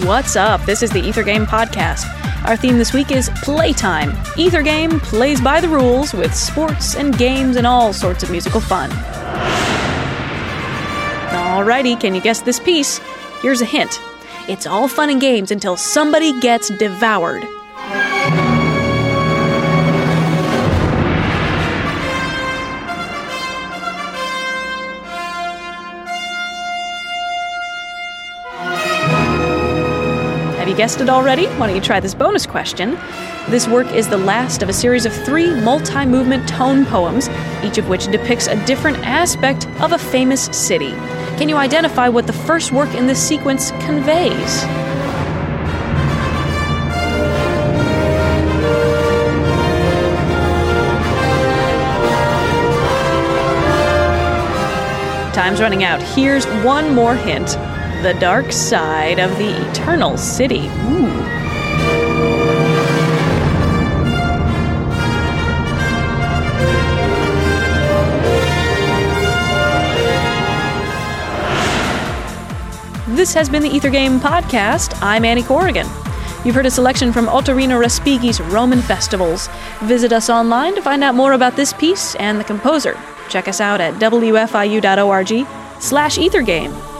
What's up? This is the Ether Game Podcast. Our theme this week is Playtime. Ether Game plays by the rules with sports and games and all sorts of musical fun. Alrighty, can you guess this piece? Here's a hint it's all fun and games until somebody gets devoured. You guessed it already? Why don't you try this bonus question? This work is the last of a series of three multi movement tone poems, each of which depicts a different aspect of a famous city. Can you identify what the first work in this sequence conveys? Time's running out. Here's one more hint the dark side of the eternal city. Ooh. This has been the Ether Game Podcast. I'm Annie Corrigan. You've heard a selection from Ottorino Respighi's Roman Festivals. Visit us online to find out more about this piece and the composer. Check us out at wfiu.org slash ethergame.